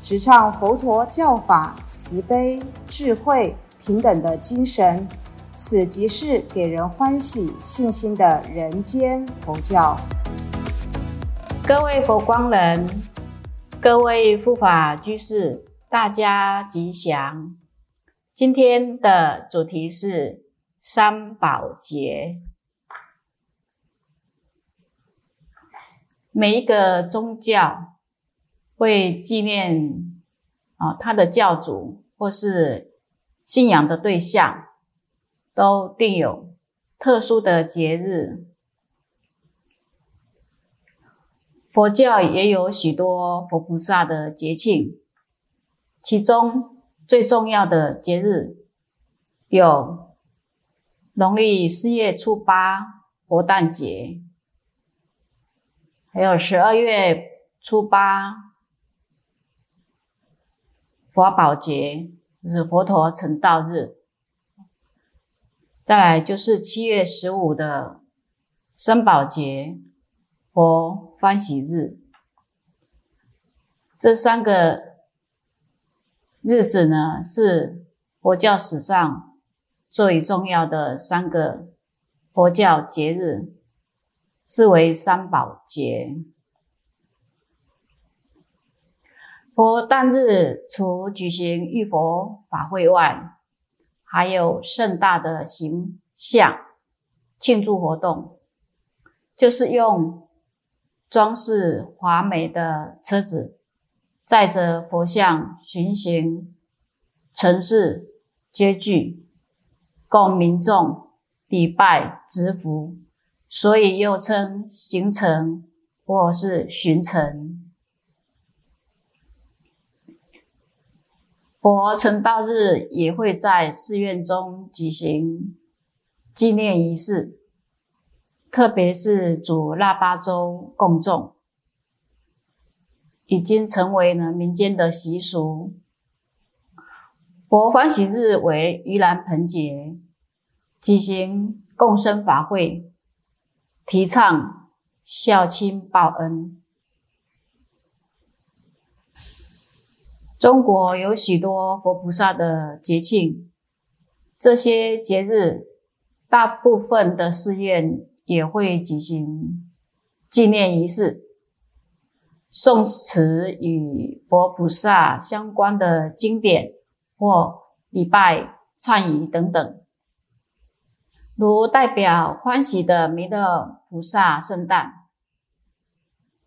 直唱佛陀教法慈悲、智慧、平等的精神。此即是给人欢喜、信心的人间佛教。各位佛光人，各位护法居士，大家吉祥。今天的主题是三宝节。每一个宗教会纪念啊，他的教主或是信仰的对象。都定有特殊的节日，佛教也有许多佛菩萨的节庆，其中最重要的节日有农历四月初八佛诞节，还有十二月初八佛宝节，就是佛陀成道日。再来就是七月十五的生宝节或欢喜日，这三个日子呢是佛教史上最重要的三个佛教节日，视为三宝节。佛诞日除举行浴佛法会外，还有盛大的形象庆祝活动，就是用装饰华美的车子载着佛像巡行城市街聚，供民众礼拜植福，所以又称行程或是巡城。佛成道日也会在寺院中举行纪念仪式，特别是煮腊八粥供众，已经成为了民间的习俗。佛欢喜日为盂兰盆节，举行共生法会，提倡孝亲报恩。中国有许多佛菩萨的节庆，这些节日大部分的寺院也会举行纪念仪式，诵持与佛菩萨相关的经典或礼拜忏仪等等。如代表欢喜的弥勒菩萨圣诞，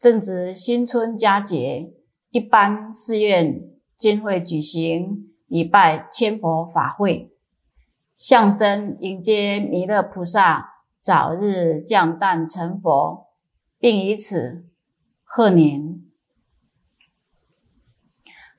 正值新春佳节，一般寺院。均会举行礼拜千佛法会，象征迎接弥勒菩萨早日降诞成佛，并以此贺年。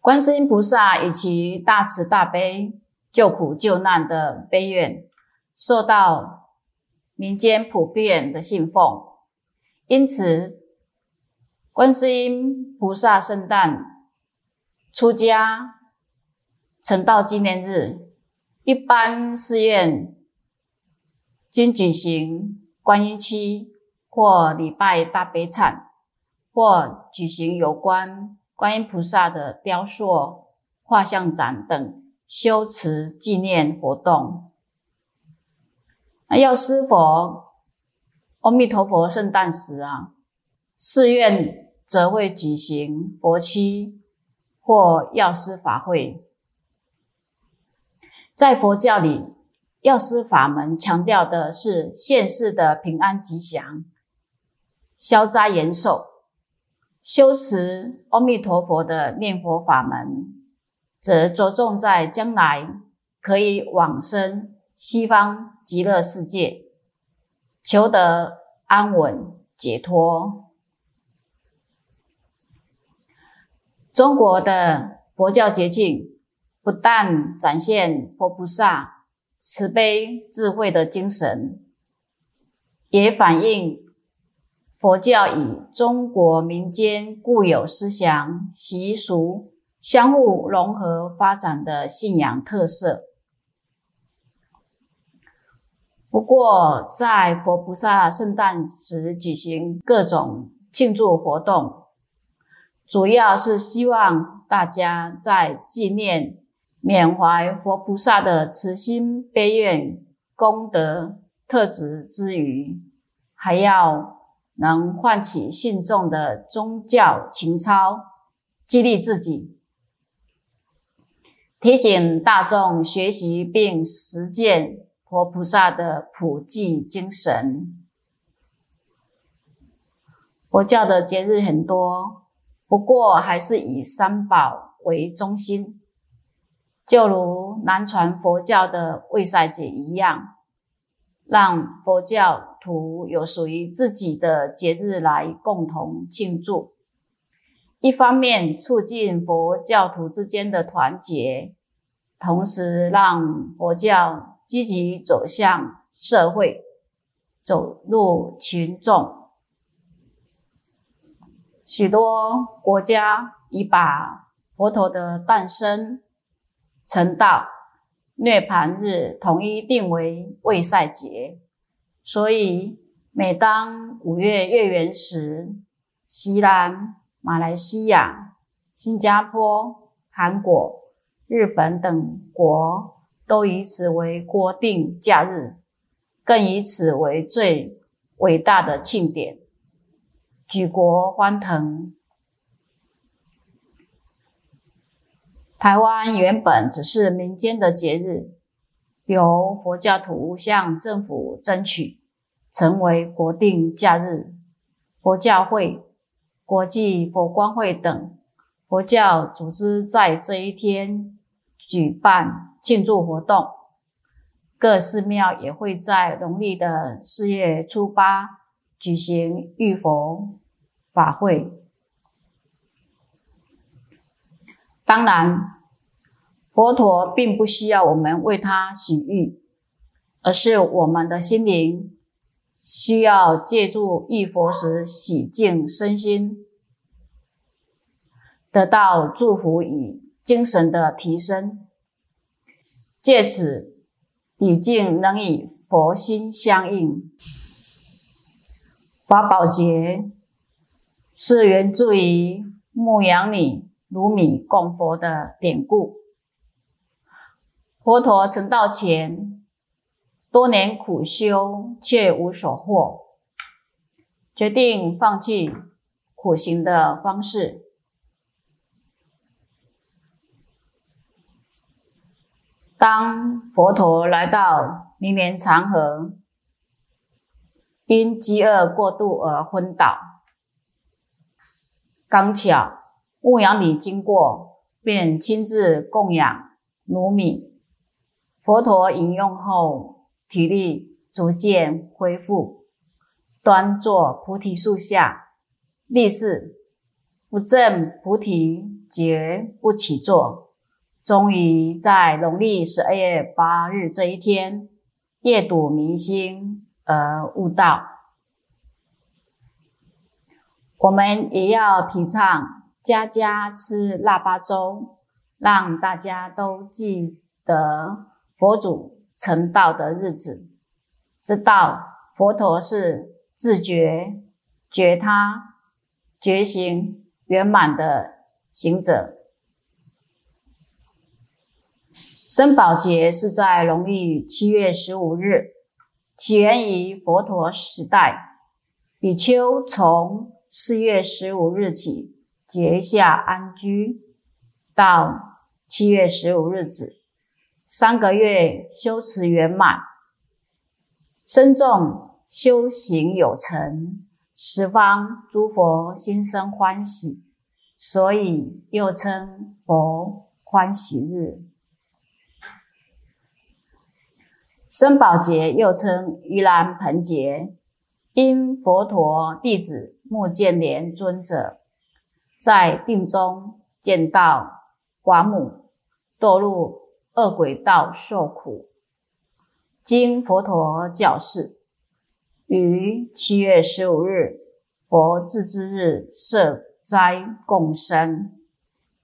观世音菩萨以其大慈大悲、救苦救难的悲愿，受到民间普遍的信奉，因此观世音菩萨圣诞。出家成道纪念日，一般寺院均举行观音期或礼拜大悲忏，或举行有关观音菩萨的雕塑、画像展等修持纪念活动。那药师佛、阿弥陀佛圣诞时啊，寺院则会举行佛期。或药师法会，在佛教里，药师法门强调的是现世的平安吉祥、消灾延寿；修持阿弥陀佛的念佛法门，则着重在将来可以往生西方极乐世界，求得安稳解脱。中国的佛教节庆不但展现佛菩萨慈悲智慧的精神，也反映佛教以中国民间固有思想习俗相互融合发展的信仰特色。不过，在佛菩萨圣诞时举行各种庆祝活动，主要是希望大家在纪念、缅怀佛菩萨的慈心悲愿、功德特质之余，还要能唤起信众的宗教情操，激励自己，提醒大众学习并实践。佛菩萨的普济精神，佛教的节日很多，不过还是以三宝为中心，就如南传佛教的卫赛节一样，让佛教徒有属于自己的节日来共同庆祝。一方面促进佛教徒之间的团结，同时让佛教。积极走向社会，走入群众。许多国家已把佛陀的诞生、成道、涅盘日统一定为未赛节，所以每当五月月圆时，西兰、马来西亚、新加坡、韩国、日本等国。都以此为国定假日，更以此为最伟大的庆典，举国欢腾。台湾原本只是民间的节日，由佛教徒向政府争取，成为国定假日。佛教会、国际佛光会等佛教组织在这一天举办。庆祝活动，各寺庙也会在农历的四月初八举行浴佛法会。当然，佛陀并不需要我们为他洗浴，而是我们的心灵需要借助浴佛时洗净身心，得到祝福与精神的提升。借此，礼敬能与佛心相应。法宝节是源自于牧羊女卢米供佛的典故。佛陀成道前，多年苦修却无所获，决定放弃苦行的方式。当佛陀来到绵绵长河，因饥饿过度而昏倒。刚巧牧羊女经过，便亲自供养乳米。佛陀饮用后，体力逐渐恢复，端坐菩提树下，立誓不证菩提，绝不起坐。终于在农历十二月八日这一天，夜睹明星呃悟道。我们也要提倡家家吃腊八粥，让大家都记得佛祖成道的日子，知道佛陀是自觉、觉他、觉行圆满的行者。生宝节是在农历七月十五日，起源于佛陀时代。比丘从四月十五日起结下安居，到七月十五日止，三个月修持圆满，身众修行有成，十方诸佛心生欢喜，所以又称佛欢喜日。生宝节又称盂兰盆节，因佛陀弟子目犍连尊者在定中见到寡母堕入恶鬼道受苦。经佛陀教示，于七月十五日佛自之日设斋供生，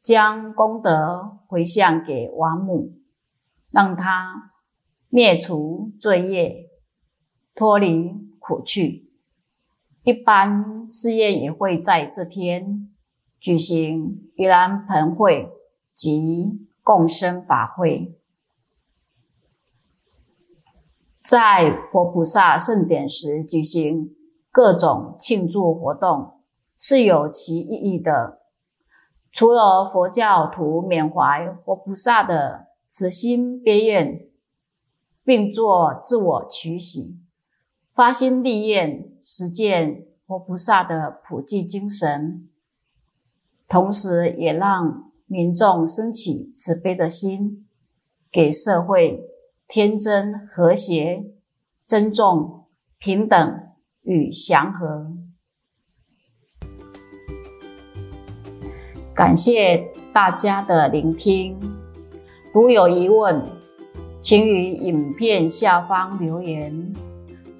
将功德回向给王母，让他灭除罪业，脱离苦趣。一般寺院也会在这天举行盂兰盆会及共生法会。在佛菩萨盛典时举行各种庆祝活动是有其意义的。除了佛教徒缅怀佛菩萨的慈心悲愿，并做自我取喜，发心立愿，实践佛菩萨的普济精神，同时也让民众升起慈悲的心，给社会。天真、和谐、尊重、平等与祥和。感谢大家的聆听。如有疑问，请于影片下方留言。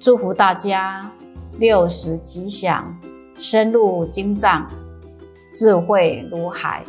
祝福大家六十吉祥，深入经藏，智慧如海。